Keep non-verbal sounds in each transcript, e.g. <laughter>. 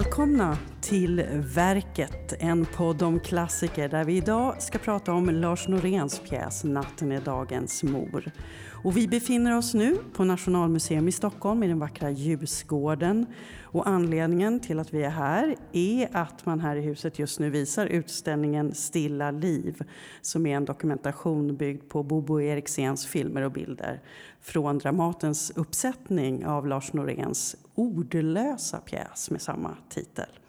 Välkomna till Verket, en podd om klassiker där vi idag ska prata om Lars Noréns pjäs Natten är dagens mor. Och vi befinner oss nu på Nationalmuseum i Stockholm i den vackra Ljusgården. Och anledningen till att vi är här är att man här i huset just nu visar utställningen Stilla liv som är en dokumentation byggd på Bobo Eriksens filmer och bilder från Dramatens uppsättning av Lars Noréns ordlösa pjäs med samma titel.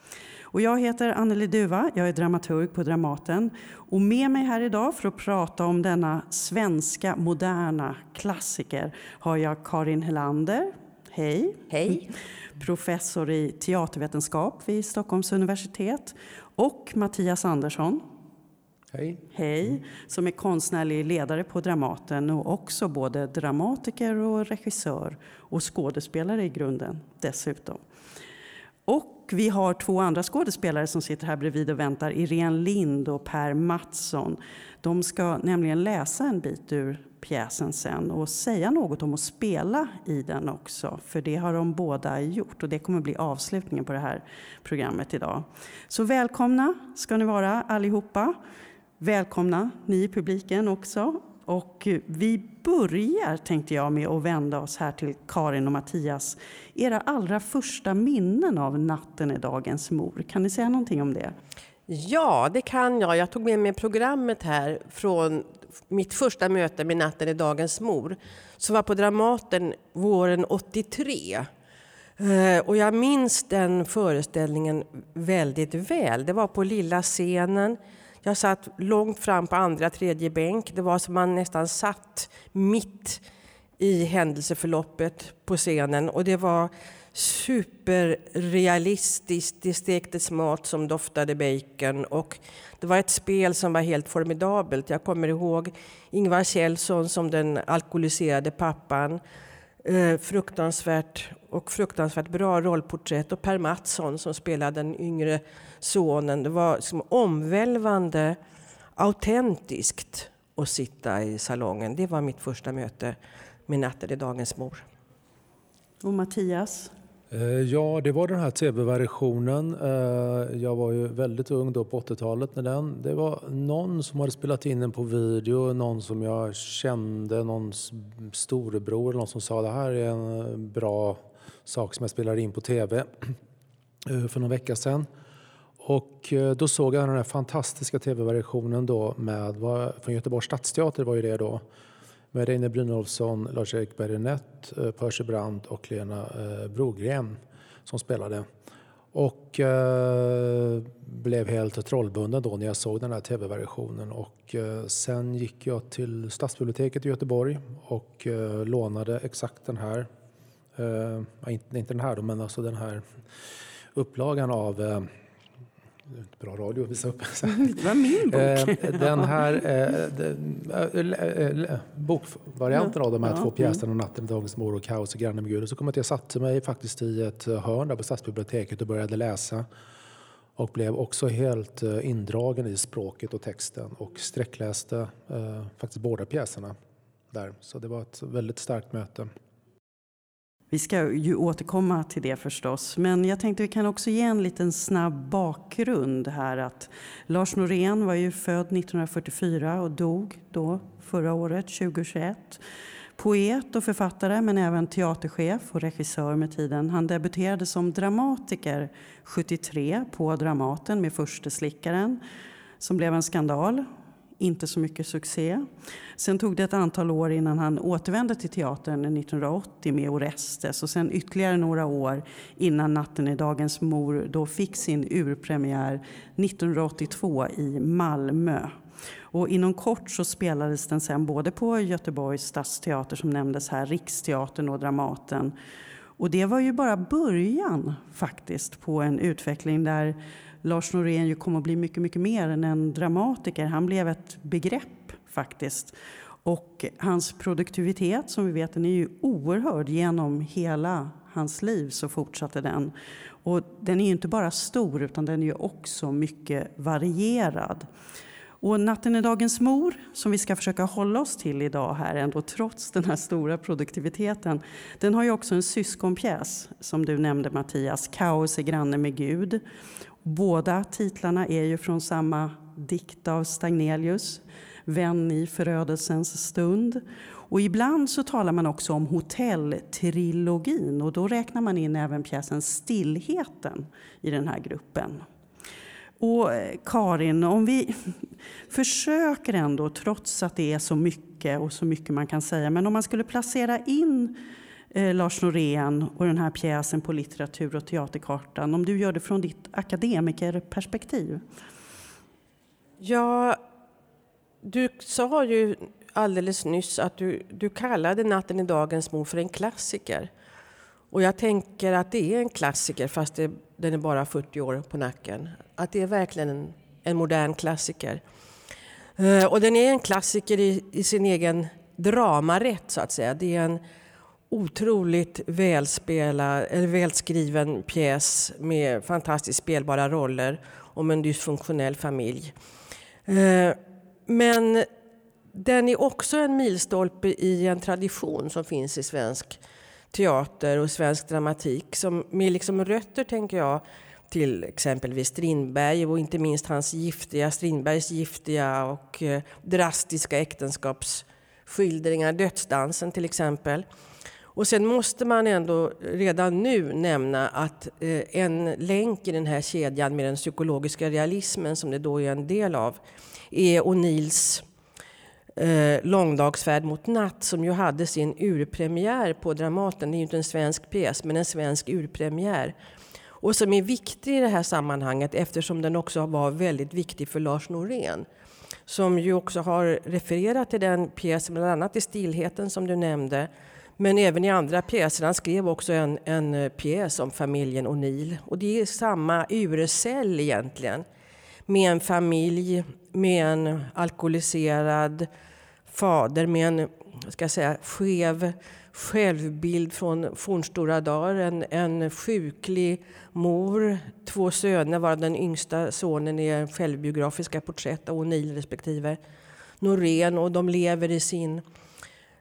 Och jag heter Anneli Duva, jag är dramaturg på Dramaten. Och med mig här idag för att prata om denna svenska moderna klassiker har jag Karin Helander. Hej! Hej! Professor i teatervetenskap vid Stockholms universitet. Och Mattias Andersson. Hej. Hej, som är konstnärlig ledare på Dramaten och också både dramatiker och regissör och skådespelare i grunden dessutom. Och vi har två andra skådespelare som sitter här bredvid och väntar, Irene Lind och Per Mattsson. De ska nämligen läsa en bit ur pjäsen sen och säga något om att spela i den också. För det har de båda gjort och det kommer bli avslutningen på det här programmet idag. Så välkomna ska ni vara allihopa. Välkomna ni i publiken också. Och eh, vi börjar, tänkte jag, med att vända oss här till Karin och Mattias. Era allra första minnen av Natten är dagens mor. Kan ni säga någonting om det? Ja, det kan jag. Jag tog med mig programmet här från mitt första möte med Natten är dagens mor som var på Dramaten våren 83. Eh, och jag minns den föreställningen väldigt väl. Det var på lilla scenen jag satt långt fram på andra, tredje bänk. Det var som man nästan satt mitt i händelseförloppet på scenen och det var superrealistiskt. Det stektes mat som doftade bacon och det var ett spel som var helt formidabelt. Jag kommer ihåg Ingvar Kjellson som den alkoholiserade pappan. Eh, fruktansvärt och fruktansvärt bra rollporträtt och Per Mattsson som spelade den yngre sonen. Det var liksom omvälvande autentiskt att sitta i salongen. Det var mitt första möte med Natten i dagens mor. Och Mattias? Eh, ja, det var den här tv-versionen. Eh, jag var ju väldigt ung då på 80-talet när den. Det var någon som hade spelat in den på video, någon som jag kände, någon storebror eller någon som sa det här är en eh, bra sak som jag spelar in på tv <clears throat> för någon vecka sedan. Och då såg jag den här fantastiska tv-versionen då med, från Göteborgs stadsteater var ju det då med Reine Brynolfsson, Lars-Erik Berinett, eh, Percy Brandt och Lena eh, Brogren som spelade. Och eh, blev helt trollbunden då när jag såg den här tv-versionen. Och eh, sen gick jag till Stadsbiblioteket i Göteborg och eh, lånade exakt den här, eh, inte, inte den här då, men alltså den här upplagan av bra radio att visa upp. <laughs> Det var min bok. Eh, den här eh, eh, bokvarianten av de här två pjäserna, Natten, Dagens mor och Kaos och Granne med Gud. Så kom att jag satte mig faktiskt i ett hörn där på Stadsbiblioteket och började läsa. Och blev också helt indragen i språket och texten och sträckläste faktiskt båda pjäserna där. Så det var ett väldigt starkt möte. Vi ska ju återkomma till det förstås, men jag tänkte vi kan också ge en liten snabb bakgrund här. Att Lars Norén var ju född 1944 och dog då förra året, 2021. Poet och författare, men även teaterchef och regissör med tiden. Han debuterade som dramatiker 73 på Dramaten med Försteslickaren som blev en skandal inte så mycket succé. Sen tog det ett antal år innan han återvände till teatern 1980 med Orestes och sen ytterligare några år innan Natten är dagens mor då fick sin urpremiär 1982 i Malmö. Och inom kort så spelades den sen både på Göteborgs stadsteater som nämndes här, Riksteatern och Dramaten. Och det var ju bara början faktiskt på en utveckling där Lars Norén ju kom att bli mycket, mycket mer än en dramatiker. Han blev ett begrepp faktiskt. Och hans produktivitet, som vi vet, den är ju oerhörd genom hela hans liv så fortsatte den. Och den är ju inte bara stor utan den är ju också mycket varierad. Och Natten är dagens mor, som vi ska försöka hålla oss till idag här ändå trots den här stora produktiviteten, den har ju också en syskonpjäs som du nämnde Mattias, Kaos är granne med Gud. Båda titlarna är ju från samma dikt av Stagnelius, Vän i förödelsens stund. Och ibland så talar man också om hotelltrilogin och då räknar man in även pjäsen Stillheten i den här gruppen. Och eh, Karin, om vi <laughs> försöker ändå, trots att det är så mycket och så mycket man kan säga, men om man skulle placera in eh, Lars Norén och den här pjäsen på litteratur och teaterkartan, om du gör det från ditt akademikerperspektiv? Ja, du sa ju alldeles nyss att du, du kallade Natten i dagens mor för en klassiker. Och jag tänker att det är en klassiker fast det, den är bara 40 år på nacken. Att det är verkligen en, en modern klassiker. Uh, och den är en klassiker i, i, sin egen dramarätt så att säga. Det är en otroligt välspelad, eller välskriven pjäs med fantastiskt spelbara roller om en dysfunktionell familj. Eh, men den är också en milstolpe i en tradition som finns i svensk teater och svensk dramatik som med liksom rötter, tänker jag, till exempelvis Strindberg och inte minst hans giftiga, Strindbergs giftiga och eh, drastiska äktenskapsskildringar, Dödsdansen till exempel. Och sen måste man ändå redan nu nämna att eh, en länk i den här kedjan med den psykologiska realismen som det då är en del av är O'Neills eh, Långdagsfärd mot natt som ju hade sin urpremiär på Dramaten. Det är ju inte en svensk pjäs, men en svensk urpremiär. Och som är viktig i det här sammanhanget eftersom den också var väldigt viktig för Lars Norén som ju också har refererat till den pjäsen, bland annat i Stillheten som du nämnde, men även i andra pjäser. Han skrev också en, en eh, pjäs om familjen O'Neill. Och det är samma urcell egentligen med en familj med en alkoholiserad fader med en ska jag säga, skev självbild från fornstora dagar. En, en sjuklig mor, två söner varav den yngsta sonen är självbiografiska porträtt av O'Neill respektive Norén och de lever i, sin,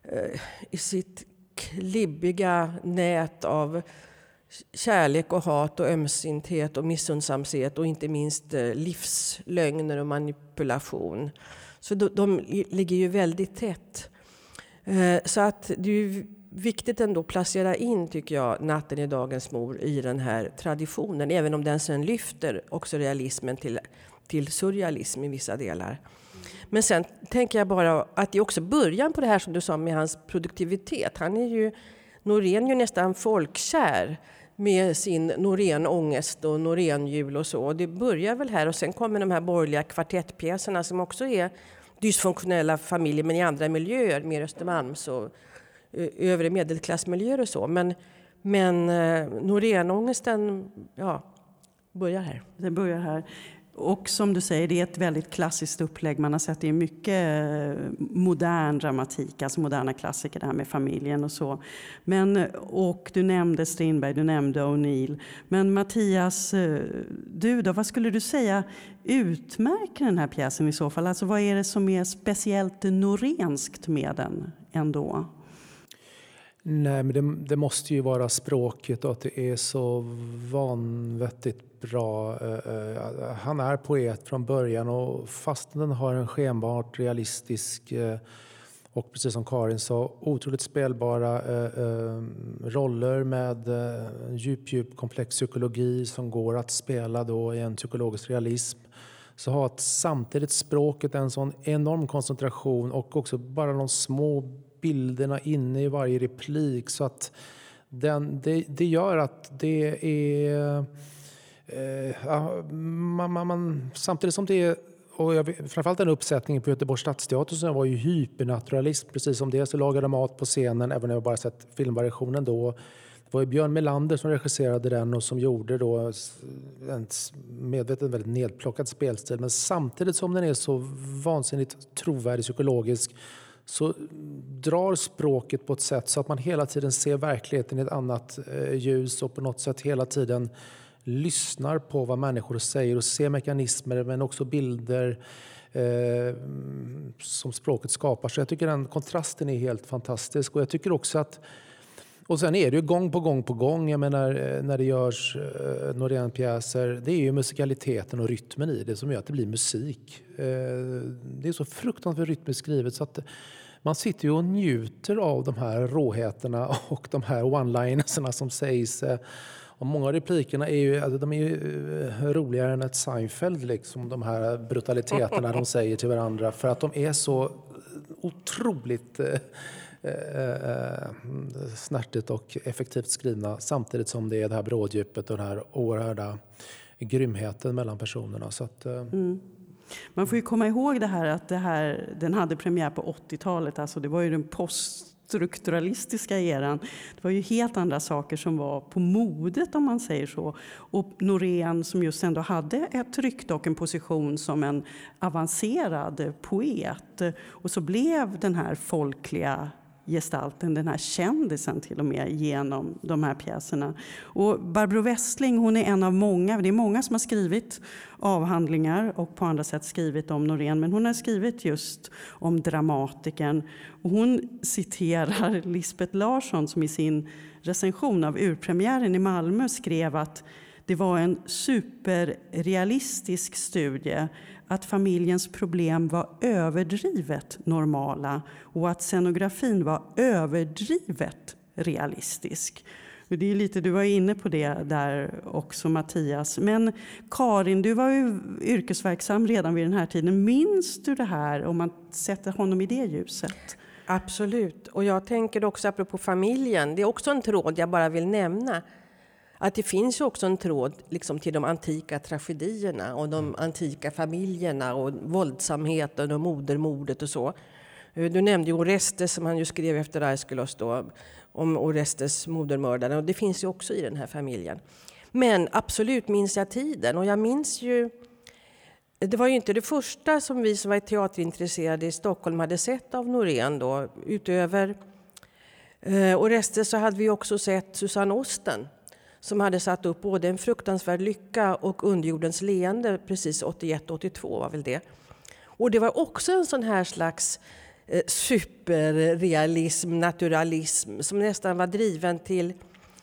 eh, i sitt klibbiga nät av kärlek och hat och ömsinthet och missundsamhet och inte minst eh, livslögner och manipulation. Så de, de ligger ju väldigt tätt. Eh, så att det är viktigt ändå att placera in, tycker jag, Natten i dagens mor i den här traditionen. Även om den sen lyfter också realismen till, till surrealism i vissa delar. Men sen tänker jag bara att det är också början på det här som du sa med hans produktivitet. Han är ju, Norén är ju nästan folkkär med sin Norén-ångest och Norén-jul och så. Det börjar väl här och sen kommer de här borgerliga kvartettpjäserna som också är dysfunktionella familjer men i andra miljöer, mer Östermalms och övre medelklassmiljöer och så. Men, men eh, Norénångesten ja, börjar här. Den börjar här. Och som du säger, det är ett väldigt klassiskt upplägg. Man har sett det i mycket eh, modern dramatik, alltså moderna klassiker, det här med familjen och så. Men, och du nämnde Strindberg, du nämnde O'Neill. Men Mattias, eh, du då, vad skulle du säga utmärker den här pjäsen i så fall? Alltså vad är det som är speciellt norenskt med den ändå? Nej, men det, det, måste ju vara språket och att det är så vanvettigt bra. Eh, eh, han är poet från början och fast den har en skenbart realistisk eh, och precis som Karin sa, otroligt spelbara roller med djup, djup komplex psykologi som går att spela då i en psykologisk realism så har samtidigt språket en sån enorm koncentration och också bara de små bilderna inne i varje replik. Så att den, det, det gör att det är... Eh, man, man, man, samtidigt som det är och jag, framförallt den uppsättningen på Göteborgs stadsteater som var ju hypernaturalist. Precis som det så lagade mat på scenen, även om jag bara sett filmvariationen då. Det var ju Björn Melander som regisserade den och som gjorde då en medvetet väldigt nedplockad spelstil. Men samtidigt som den är så vansinnigt trovärdig psykologisk så drar språket på ett sätt så att man hela tiden ser verkligheten i ett annat eh, ljus och på något sätt hela tiden lyssnar på vad människor säger och ser mekanismer men också bilder. eh, som språket skapar. Så jag tycker den kontrasten är helt fantastisk. Och jag tycker också att och sen är det ju gång på gång på gång. Jag menar, eh, när det görs eh, Norén-pjäser, det är ju musikaliteten och rytmen i det som gör att det blir musik. Eh, det är så fruktansvärt rytmiskt skrivet så att man sitter ju och njuter av de här råheterna <laughs> och de här one-linerserna som sägs. Eh, och många av replikerna är ju, alltså, de är ju eh, roligare än ett Seinfeld, liksom, de här brutaliteterna de säger till varandra. För att de är så otroligt eh, Eh, eh, snärtigt och effektivt skrivna samtidigt som det är det här bråddjupet och den här oerhörda grymheten mellan personerna. Så att, eh, mm. Man får ju komma ihåg det här att det här, den hade premiär på 80-talet, alltså det var ju den poststrukturalistiska eran. Det var ju helt andra saker som var på modet om man säger så. Och Norén som just ändå hade ett rykte och en position som en avancerad poet. Och så blev den här folkliga gestalten, den här kändisen till och med, genom de här pjäserna. Och Barbro Westling hon är en av många, det är många som har skrivit avhandlingar och på andra sätt skrivit om Norén, men hon har skrivit just om dramatikern. Och hon citerar <laughs> Lisbeth Larsson som i sin recension av urpremiären i Malmö skrev att det var en superrealistisk studie att familjens problem var överdrivet normala och att scenografin var överdrivet realistisk. Det är lite, du var inne på det där också Mattias. Men Karin, du var ju yrkesverksam redan vid den här tiden. Minns du det här om man sätter honom i det ljuset? Absolut. Och jag tänker också apropå familjen, det är också en tråd jag bara vill nämna att det finns också en tråd liksom, till de antika tragedierna och de antika familjerna och våldsamheten och modermordet och så. Eh, du nämnde Orestes som han ju skrev efter Aeschylus då, om Orestes modermördare och det finns ju också i den här familjen. Men absolut minns jag tiden och jag minns ju det var ju inte det första som vi som var teaterintresserade i Stockholm hade sett av Norén då. Utöver eh, Orestes så hade vi också sett Susanne Osten som hade satt upp både En fruktansvärd lycka och Underjordens leende precis 81-82 var väl det. Och det var också en sån här slags eh, superrealism, naturalism som nästan var driven till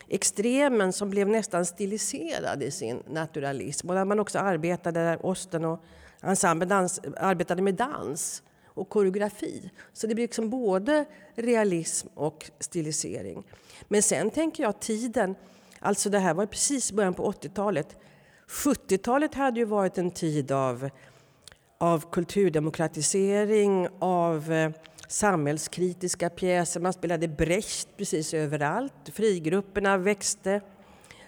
extremen som blev nästan stiliserad i sin naturalism. Och där man också arbetade, där Osten och ensemblen dans, arbetade med dans och koreografi. Så det blir liksom både realism och stilisering. Men sen tänker jag tiden Alltså det här var precis början på 80-talet. 70-talet hade ju varit en tid av, av kulturdemokratisering, av eh, samhällskritiska pjäser. Man spelade Brecht precis överallt. Frigrupperna växte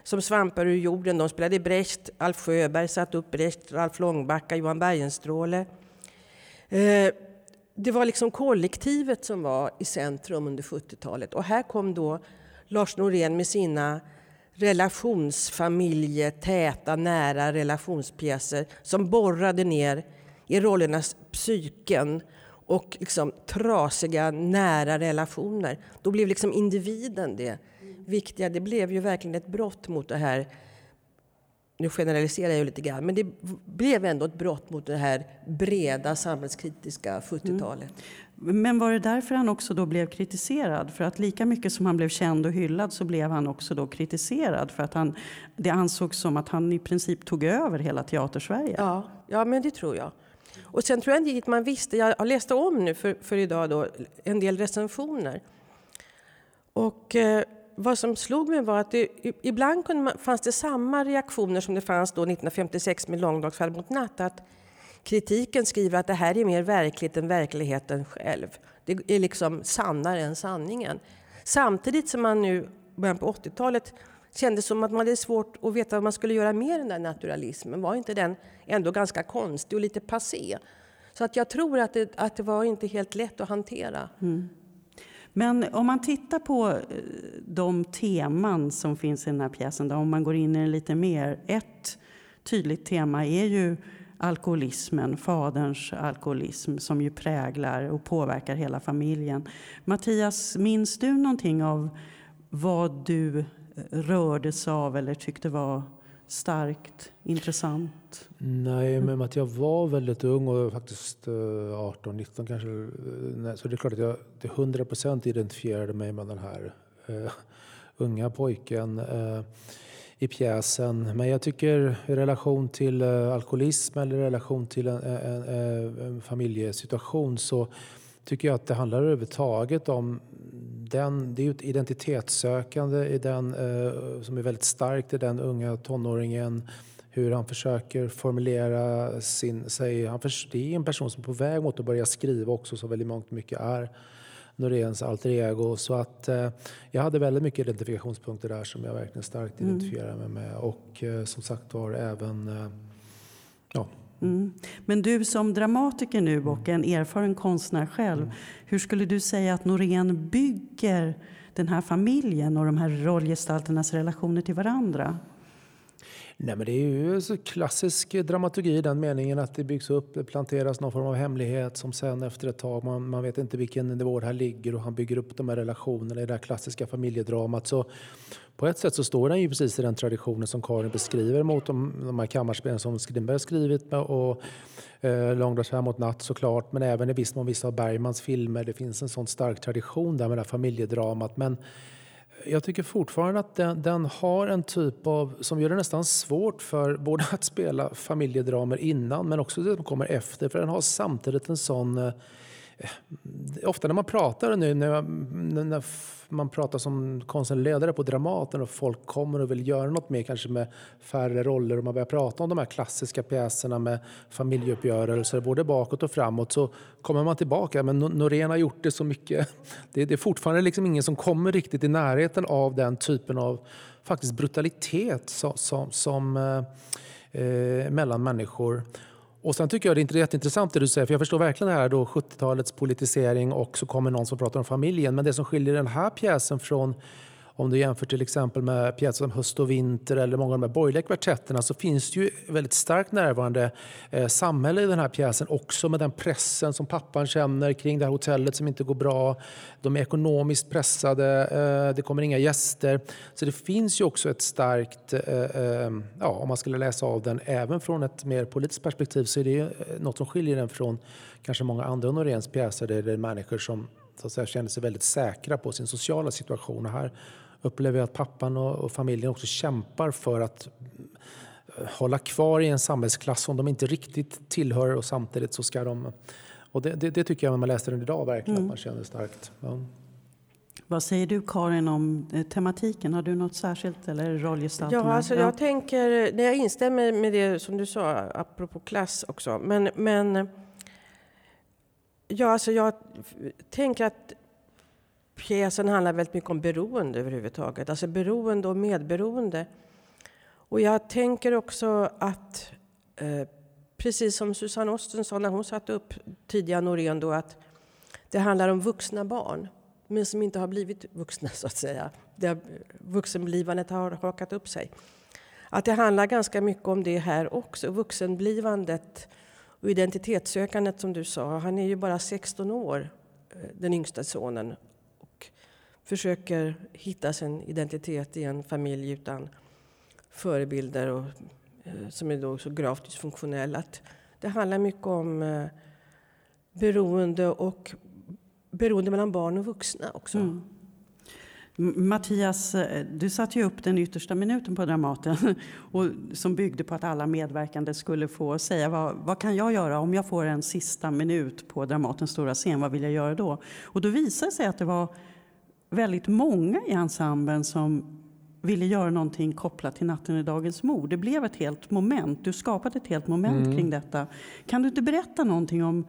som svampar ur jorden. De spelade Brecht, Alf Sjöberg satte upp Brecht, Ralf Långbacka, Johan Bergenstråle. Eh, det var liksom kollektivet som var i centrum under 70-talet. Och här kom då Lars Norén med sina relationsfamilje, täta, nära relationspjäser som borrade ner i rollernas psyken och liksom trasiga, nära relationer. Då blev liksom individen det viktiga. Det blev ju verkligen ett brott mot det här nu generaliserar jag lite grann, men det blev ändå ett brott mot det här breda samhällskritiska 70-talet. Mm. Men var det därför han också då blev kritiserad? För att lika mycket som han blev känd och hyllad så blev han också då kritiserad för att han, det ansågs som att han i princip tog över hela teatersverige. Ja, ja men det tror jag. Och sen tror jag att man visste, jag läste om nu för, för idag då, en del recensioner. Och eh, vad som slog mig var att det, ibland kunde man, fanns det samma reaktioner som det fanns då 1956 med Långdagsfall mot natt. Att kritiken skriver att det här är mer verkligt än verkligheten själv. Det är liksom sannare än sanningen. Samtidigt som man nu, början på 80-talet, kände som att man hade svårt att veta vad man skulle göra med den där naturalismen. Var inte den ändå ganska konstig och lite passé? Så att jag tror att det, att det var inte helt lätt att hantera. Mm. Men om man tittar på eh, de teman som finns i den här pjäsen, då, om man går in i den lite mer. Ett tydligt tema är ju alkoholismen, faderns alkoholism som ju präglar och påverkar hela familjen. Mattias, minns du någonting av vad du rördes av eller tyckte var starkt, intressant? Nej, men att jag var väldigt ung och faktiskt eh, 18, 19 kanske. Eh, så det är klart att jag till 100 procent identifierade mig med den här uh, unga pojken uh, i pjäsen. Men jag tycker i relation till eh, alkoholism eller i relation till en, en, en, familjesituation så tycker jag att det handlar överhuvudtaget om den, det är ett identitetssökande i den, eh, som är väldigt starkt i den unga tonåringen. Hur han försöker formulera sin, sig. Han för, det är en person som är på väg mot att börja skriva också, så väldigt mångt mycket är Noréns alter ego. Så att, eh, jag hade väldigt mycket identifikationspunkter där som jag verkligen starkt mm. identifierar mig med. Och eh, som sagt var även eh, ja, Mm. Men du som dramatiker nu och en erfaren konstnär själv, mm. hur skulle du säga att Norén bygger den här familjen och de här rollgestalternas relationer till varandra? Nej, men det är ju så klassisk dramaturgi i den meningen att det byggs upp, det planteras någon form av hemlighet som sen efter ett tag, man, man vet inte vilken nivå det här ligger och han bygger upp de här relationerna i det här klassiska familjedramat. Så på ett sätt så står den ju precis i den traditionen som Karin beskriver mot de, de här kammarspelen som Strindberg skrivit med och eh, Långdals mot natt såklart, men även i viss mån vissa av Bergmans filmer. Det finns en sån stark tradition där med det här familjedramat. Men jag tycker fortfarande att den, den, har en typ av, som gör det nästan svårt för både att spela familjedramer innan men också det som kommer efter. För den har samtidigt en sån eh, Ofta när man pratar nu, när, när man pratar som konstnärlig på Dramaten och folk kommer och vill göra något mer, kanske med färre roller och man börjar prata om de här klassiska pjäserna med familjeuppgörelser både bakåt och framåt så kommer man tillbaka. Men Norén har gjort det så mycket. <laughs> Det, det är fortfarande liksom ingen som kommer riktigt i närheten av den typen av faktiskt brutalitet som, som, som eh, eh mellan människor. Och sen tycker jag det är jätteintressant det du säger, för jag förstår verkligen det här då 70-talets politisering och så kommer någon som pratar om familjen. Men det som skiljer den här pjäsen från om du jämför till exempel med pjäser som Höst och vinter eller många av de här borgerliga kvartetterna så finns det ju väldigt starkt närvarande eh, samhälle i den här pjäsen också med den pressen som pappan känner kring det här hotellet som inte går bra. De är ekonomiskt pressade, eh, det kommer inga gäster. Så det finns ju också ett starkt, eh, eh ja, om man skulle läsa av den även från ett mer politiskt perspektiv så är det ju eh, något som skiljer den från kanske många andra Noréns pjäser där det är människor som så att säga, känner sig väldigt säkra på sin sociala situation. Och här upplever jag att pappan och, familjen också kämpar för att eh, hålla kvar i en samhällsklass som de inte riktigt tillhör och samtidigt så ska de... Och det, det, det tycker jag när man läser den idag verkligen mm. att man känner starkt. Ja. Vad säger du Karin om eh, tematiken? Har du något särskilt eller rollgestaltning? Ja, alltså jag tänker, jag instämmer med det som du sa apropå klass också. Men, men ja, alltså jag tänker att pjäsen handlar väldigt mycket om beroende överhuvudtaget. Alltså beroende och medberoende. Och jag tänker också att, eh, precis som Susanne Osten sa när hon satte upp tidiga Norén, då, att det handlar om vuxna barn, men som inte har blivit vuxna <laughs> så att säga. Det, vuxenblivandet har hakat upp sig. Att det handlar ganska mycket om det här också, vuxenblivandet och identitetssökandet som du sa. Han är ju bara 16 år, eh, den yngsta sonen försöker hitta sin identitet i en familj utan förebilder och eh, som är då så gravt dysfunktionell. Att det handlar mycket om eh, beroende och beroende mellan barn och vuxna också. Mm. Mattias, eh, du satte ju upp den yttersta minuten på Dramaten <laughs> och som byggde på att alla medverkande skulle få säga vad, vad kan jag göra om jag får en sista minut på Dramatens stora scen, vad vill jag göra då? Och då visade det sig att det var väldigt många i ensemblen som ville göra någonting kopplat till Natten i dagens mord. Det blev ett helt moment. Du skapade ett helt moment mm. kring detta. Kan du inte berätta någonting om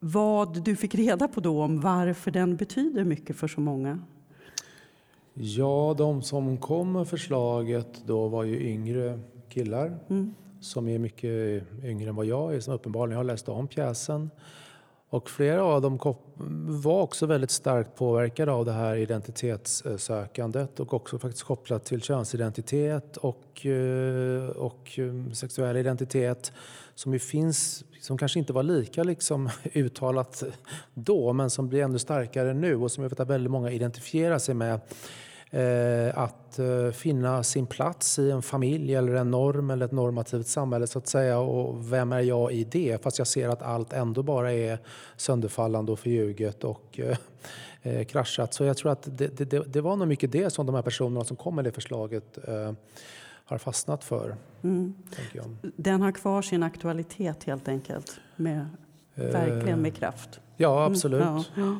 vad du fick reda på då om varför den betyder mycket för så många? Ja, de som kom med förslaget då var ju yngre killar mm. som är mycket yngre än vad jag är, som uppenbarligen har läst om pjäsen. Och flera av dem var också väldigt starkt påverkade av det här identitetssökandet och också faktiskt kopplat till könsidentitet och, eh, och eh, sexuell identitet som ju finns, som kanske inte var lika liksom <laughs> uttalat då men som blir ännu starkare nu och som jag vet att väldigt många identifierar sig med. Eh, att eh, finna sin plats i en familj eller en norm eller ett normativt samhälle så att säga. Och vem är jag i det? Fast jag ser att allt ändå bara är sönderfallande och förljuget och eh, kraschat. Så jag tror att det, det, det, var nog mycket det som de här personerna som kom med det förslaget har fastnat för. Mm. Den har kvar sin aktualitet helt enkelt, med, verkligen med kraft. Ja, mm, absolut. Mm, ja.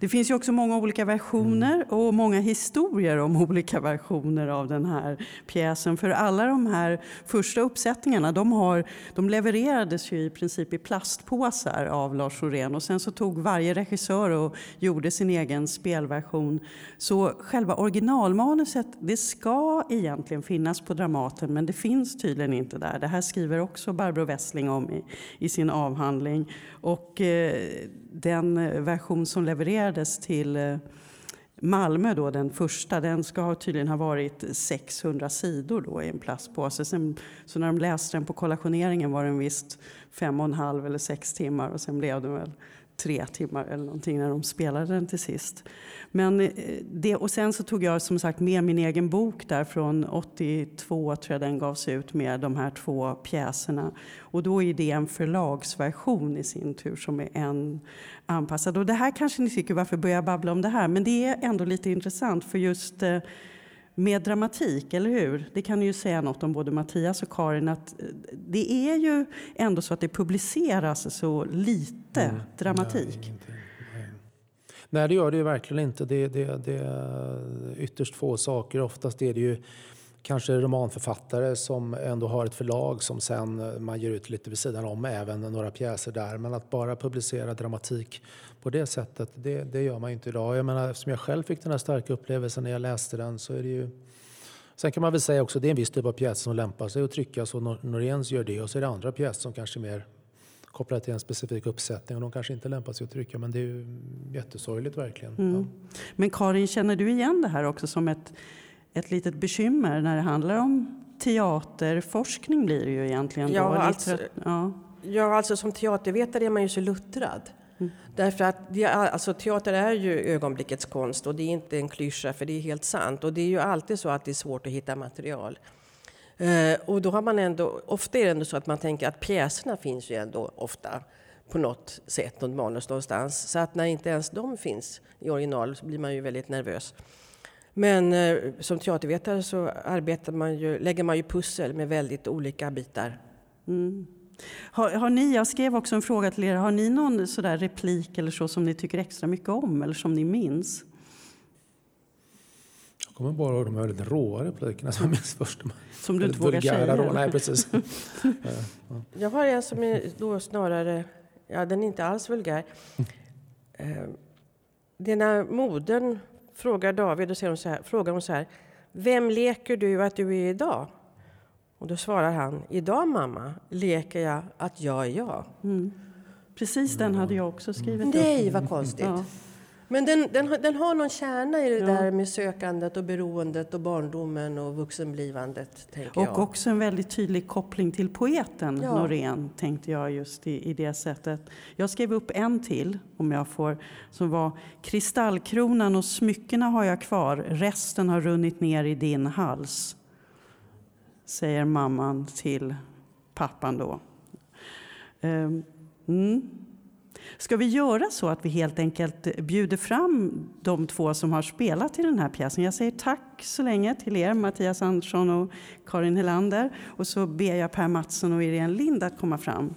Det finns ju också många olika versioner mm. och många historier om <laughs> olika versioner av den här pjäsen. För alla de här första uppsättningarna de, har, de levererades ju i princip i plastpåsar av Lars Norén och sen så tog varje regissör och gjorde sin egen spelversion. Så själva originalmanuset det ska egentligen finnas på Dramaten men det finns tydligen inte där. Det här skriver också Barbro Wessling om i, i sin avhandling. Och, eh, den eh, version som levererades till eh, Malmö, då, den första, den ska tydligen ha varit 600 sidor då i en plastpåse. Sen, så när de läste den på kollationeringen var den visst fem och en halv eller sex timmar och sen blev den väl tre timmar eller någonting när de spelade den till sist. Men eh, det, och sen så tog jag som sagt med min egen bok där från 82 tror jag den gavs ut med de här två pjäserna. Och då är det en förlagsversion i sin tur som är en anpassad. Och det här kanske ni tycker, varför börjar jag babbla om det här? Men det är ändå lite intressant för just eh, med dramatik, eller hur? Det kan ju säga något om både Mattias och Karin att eh, det är ju ändå så att det publiceras så lite mm. dramatik. Nej, nej. nej, det gör det ju verkligen inte. Det, det, det är ytterst få saker. Oftast är det ju kanske romanförfattare som ändå har ett förlag som sen eh, man ger ut lite vid sidan om, även några pjäser där. Men att bara publicera dramatik på det sättet, det, det gör man inte idag. Jag menar, eftersom jag själv fick den här starka upplevelsen när jag läste den så är det ju Sen kan man väl säga också att det är en viss typ av pjäs som lämpar sig att tryckas och Noréns gör det och så är det andra pjäser som kanske är mer kopplade till en specifik uppsättning och de kanske inte lämpar sig att trycka men det är ju jättesorgligt verkligen. Mm. Ja. Men Karin, känner du igen det här också som ett ett litet bekymmer när det handlar om teaterforskning blir det ju egentligen. Ja, alltså, ja. ja, alltså som teatervetare är man ju så luttrad. Mm. Därför att det, alltså, teater är ju ögonblickets konst och det är inte en klyscha för det är helt sant. Och det är ju alltid så att det är svårt att hitta material. Eh, och då har man ändå, ofta är det ändå så att man tänker att pjäserna finns ju ändå ofta på något sätt, något manus någonstans. Så att när inte ens de finns i original så blir man ju väldigt nervös. Men eh, som teatervetare så arbetar man ju, lägger man ju pussel med väldigt olika bitar. Mm. Har, har, ni, jag skrev också en fråga till er, har ni någon sådär replik eller så som ni tycker extra mycket om eller som ni minns? Jag kommer bara ihåg de här lite råa replikerna som jag minns först. Som du inte vågar säga? Rå, nej, precis. <laughs> Jag har en som är då snarare, ja den är inte alls vulgär. Eh, det är när modern frågar David och säger hon så här, frågar hon så här. Vem leker du att du är idag? Och då svarar han. Idag mamma leker jag att jag är jag. Mm. Precis den hade jag också skrivit Nej, vad konstigt. Ja. Men den, den, den har någon kärna i det ja. där med sökandet och beroendet och barndomen och vuxenblivandet. och jag. också en väldigt tydlig koppling till poeten ja. Norén, tänkte jag just i, i det sättet. Jag skrev upp en till, om jag får, som var Kristallkronan och smyckena har jag kvar, resten har runnit ner i din hals. Säger mamman till pappan då. Ehm, mm. Ska vi göra så att vi helt enkelt bjuder fram de två som har spelat i den här pjäsen? Jag säger tack så länge till er, Mattias Andersson och Karin Helander. Och så ber jag Per Mattsson och Irene Lind att komma fram.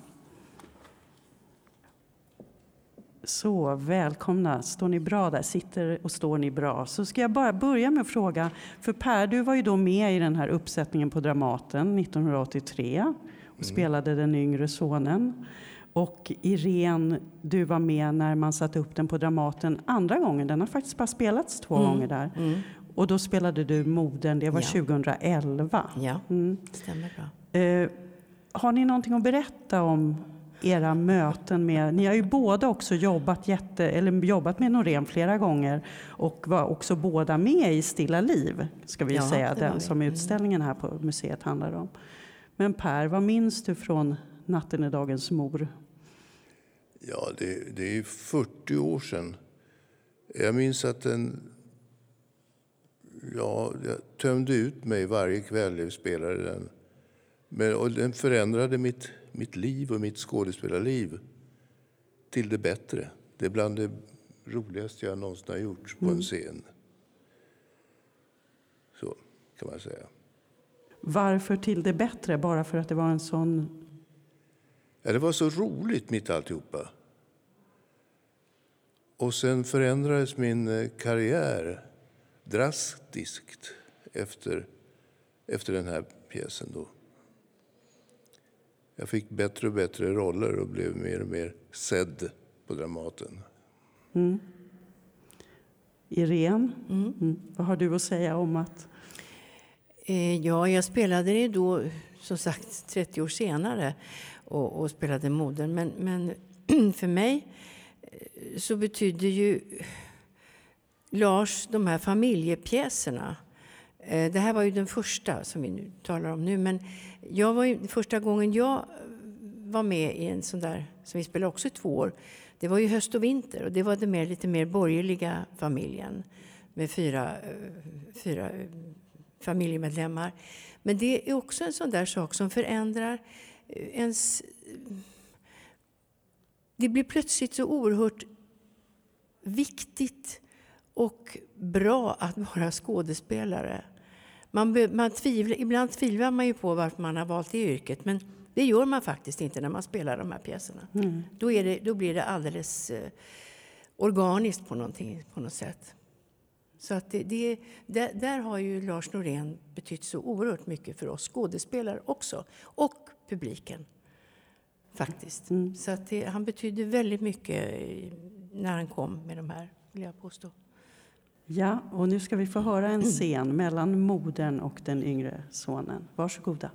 Så, välkomna. Står ni bra där? Sitter och står ni bra? Så ska jag bara börja med att fråga, för Per, du var ju då med i den här uppsättningen på Dramaten 1983 och mm. spelade den yngre sonen. Och Irene, du var med när man satte upp den på Dramaten andra gången. Den har faktiskt bara spelats två mm. gånger där. Mm. Och då spelade du Moden, det var ja. 2011. Ja, mm. stämmer bra. Eh, har ni någonting att berätta om era möten med... Ni har ju båda också jobbat, jätte, eller jobbat med Norén flera gånger och var också båda med i Stilla liv, ska vi ja, säga, den som mm. utställningen här på museet handlar om. Men Per, vad minns du från Natten är dagens mor? Ja, det, det är 40 år sedan. Jag minns att den, ja, jag tömde ut mig varje kväll jag spelade den. Men, och den förändrade mitt, mitt liv och mitt skådespelarliv till det bättre. Det är bland det roligaste jag någonsin har gjort på en scen. Så kan man säga. Varför till det bättre? Bara för att det var en sån... Ja, det var så roligt mitt alltihopa. Och sen förändrades min eh, karriär drastiskt efter, efter den här pjäsen. Då. Jag fick bättre och bättre roller och blev mer och mer sedd på Dramaten. Mm. Irene, mm. Mm. vad har du att säga om att... Eh, ja, jag spelade det då, som sagt, 30 år senare och, och spelade modern. Men, men <clears throat> för mig eh, så betyder ju Lars de här familjepjäserna Eh, det här var ju den första som vi nu talar om nu. Men jag var ju, första gången jag var med i en sån där, som vi spelade också i två år, det var ju höst och vinter och det var den mer, lite mer borgerliga familjen med fyra, eh, fyra eh, familjemedlemmar. Men det är också en sån där sak som förändrar ens... Det blir plötsligt så oerhört viktigt och bra att vara skådespelare. Man, man tvivlar, ibland tvivlar man ju på varför man har valt det yrket, men det gör man faktiskt inte när man spelar de här pjäserna. Mm. Då, det, då, blir det alldeles eh, organiskt på, på något sätt. Så att det, det, där, där, har ju Lars Norén betytt så oerhört mycket för oss skådespelare också, och publiken. Faktiskt. Mm. Så att det, han betydde väldigt mycket när han kom med de här, vill jag påstå. Ja, och nu ska vi få höra en scen mellan modern och den yngre sonen. Varsågoda.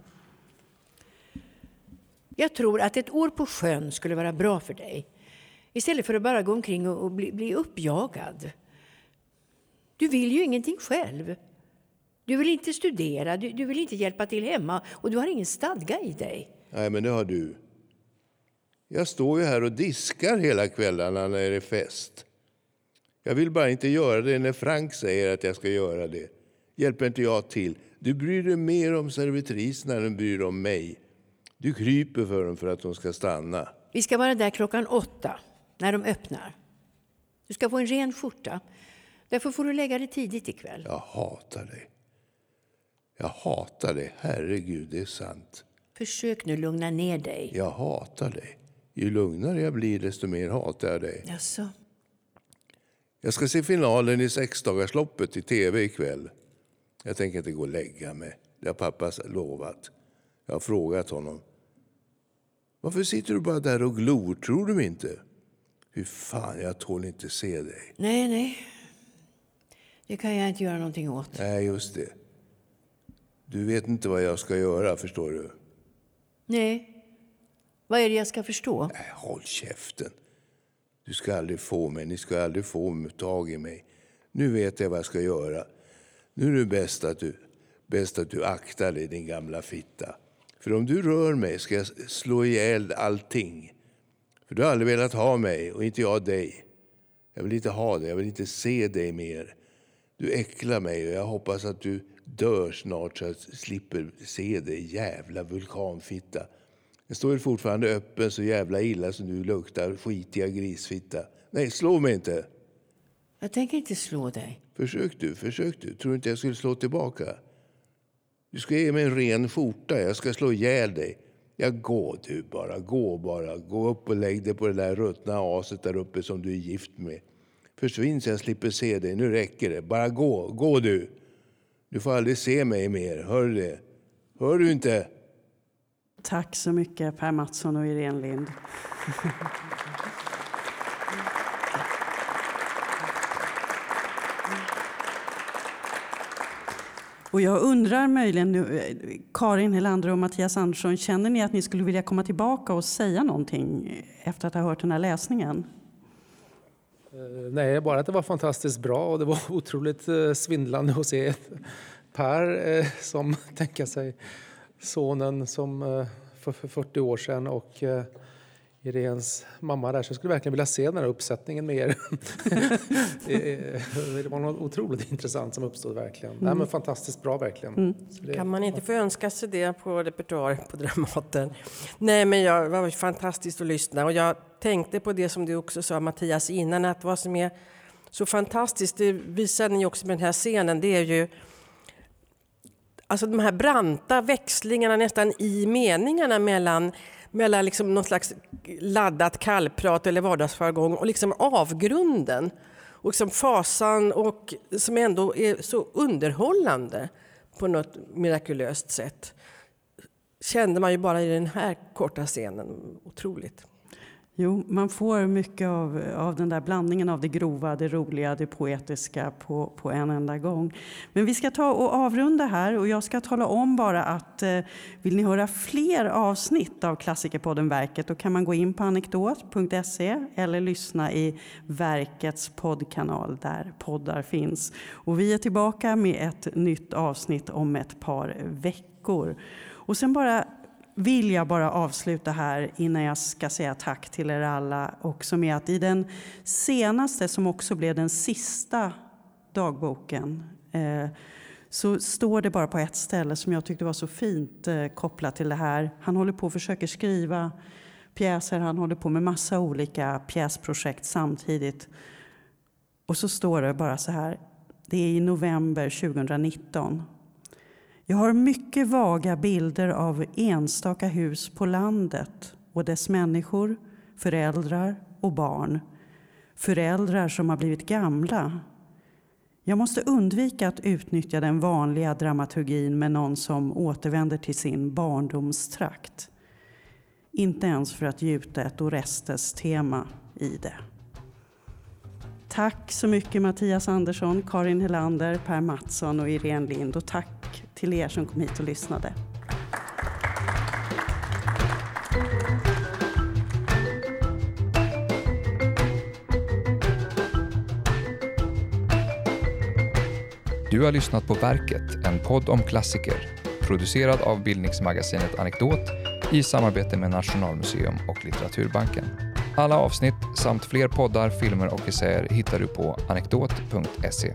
Jag tror att ett år på sjön skulle vara bra för dig. Istället för att bara gå omkring och bli, bli uppjagad. Du vill ju ingenting själv. Du vill inte studera, du, du, vill inte hjälpa till hemma och du har ingen stadga i dig. Nej, men det har du. Jag står ju här och diskar hela kvällarna när det är fest. Jag vill bara inte göra det när Frank säger att jag ska göra det. Hjälper inte jag till? Du bryr dig mer om servitriserna än bryr om mig. Du kryper för dem för att de ska stanna. Vi ska vara där klockan åtta, när de öppnar. Du ska få en ren skjorta. Därför får du lägga dig tidigt ikväll. Jag hatar dig. Jag hatar dig. Herregud, det är sant. Försök nu lugna ner dig. Jag hatar dig. Ju lugnare jag blir, desto mer hatar jag dig. Jaså? Jag ska se finalen i sexdagarsloppet i tv ikväll. Jag tänker inte gå och lägga mig. Det har pappa lovat. Jag har frågat honom. Varför sitter du bara där och glor? Tror du inte? Fy fan, jag tål inte se dig. Nej, nej. Det kan jag inte göra någonting åt. Nej, just det. Du vet inte vad jag ska göra, förstår du? Nej. Vad är det jag ska förstå? Nej, håll käften. Du ska aldrig få mig, ni ska aldrig få tag i mig. Nu vet jag vad jag ska göra. Nu är det bäst att du, bäst att du aktar dig, din gamla fitta. För om du rör mig ska jag slå ihjäl allting. För du har aldrig velat ha mig och inte jag dig. Jag vill inte ha dig, jag vill inte se dig mer. Du äcklar mig och jag hoppas att du dör snart så att jag slipper se dig, jävla vulkanfitta. Den står ju fortfarande öppen så jävla illa som du luktar, skitiga grisfitta. Nej, slå mig inte! Jag tänker inte slå dig. Försök du, försök du. Tror du inte jag skulle slå tillbaka? Du ska ge mig en ren skjorta, jag ska slå ihjäl dig. Ja, gå du bara, gå bara. Gå upp och lägg dig på det där ruttna aset där uppe som du är gift med. Försvinn så jag slipper se dig, nu räcker det. Bara gå, gå du. Du får aldrig se mig mer, hör du det? Hör du inte? Tack så mycket Per Mattsson och Irene Lind. Och jag undrar möjligen, nu, Karin Helander och Mattias Andersson, känner ni att ni skulle vilja komma tillbaka och säga någonting efter att ha hört den här läsningen? Eh, nej, bara att det var fantastiskt bra och det var <laughs> otroligt eh, svindlande att se Per eh, som <laughs> tänker sig sonen som för 40 år sedan och Irenes mamma där, så jag skulle verkligen vilja se den här uppsättningen med er. <laughs> det var något otroligt intressant som uppstod verkligen. Mm. Nej, men fantastiskt bra verkligen. Mm. Det, kan man inte få önska sig det på repertoar på Dramaten? Nej, men jag, det var fantastiskt att lyssna och jag tänkte på det som du också sa Mattias innan, att vad som är så fantastiskt, det visar ni också med den här scenen, det är ju Alltså de här branta växlingarna nästan i meningarna mellan, mellan liksom någon slags laddat kallprat eller vardagsjargong och liksom avgrunden. Och liksom fasan och som ändå är så underhållande på något mirakulöst sätt. Kände man ju bara i den här korta scenen. Otroligt. Jo, man får mycket av, av den där blandningen av det grova, det roliga, det poetiska på, på en enda gång. Men vi ska ta och avrunda här och jag ska tala om bara att eh, vill ni höra fler avsnitt av Klassikerpodden Verket då kan man gå in på anekdot.se eller lyssna i Verkets poddkanal där poddar finns. Och vi är tillbaka med ett nytt avsnitt om ett par veckor. Och sen bara vill jag bara avsluta här innan jag ska säga tack till er alla också med att i den senaste, som också blev den sista dagboken eh, så står det bara på ett ställe som jag tyckte var så fint eh, kopplat till det här. Han håller på och försöker skriva pjäser, han håller på med massa olika pjäsprojekt samtidigt. Och så står det bara så här, det är i november 2019 jag har mycket vaga bilder av enstaka hus på landet och dess människor, föräldrar och barn. Föräldrar som har blivit gamla. Jag måste undvika att utnyttja den vanliga dramaturgin med någon som återvänder till sin barndomstrakt. Inte ens för att gjuta ett Orestes-tema i det. Tack så mycket Mattias Andersson, Karin Helander, Per Mattsson och Irene Lind. Och tack till er som kom hit och lyssnade. Du har lyssnat på Verket, en podd om klassiker. Producerad av bildningsmagasinet Anekdot i samarbete med Nationalmuseum och Litteraturbanken. Alla avsnitt samt fler poddar, filmer och essäer hittar du på anekdot.se.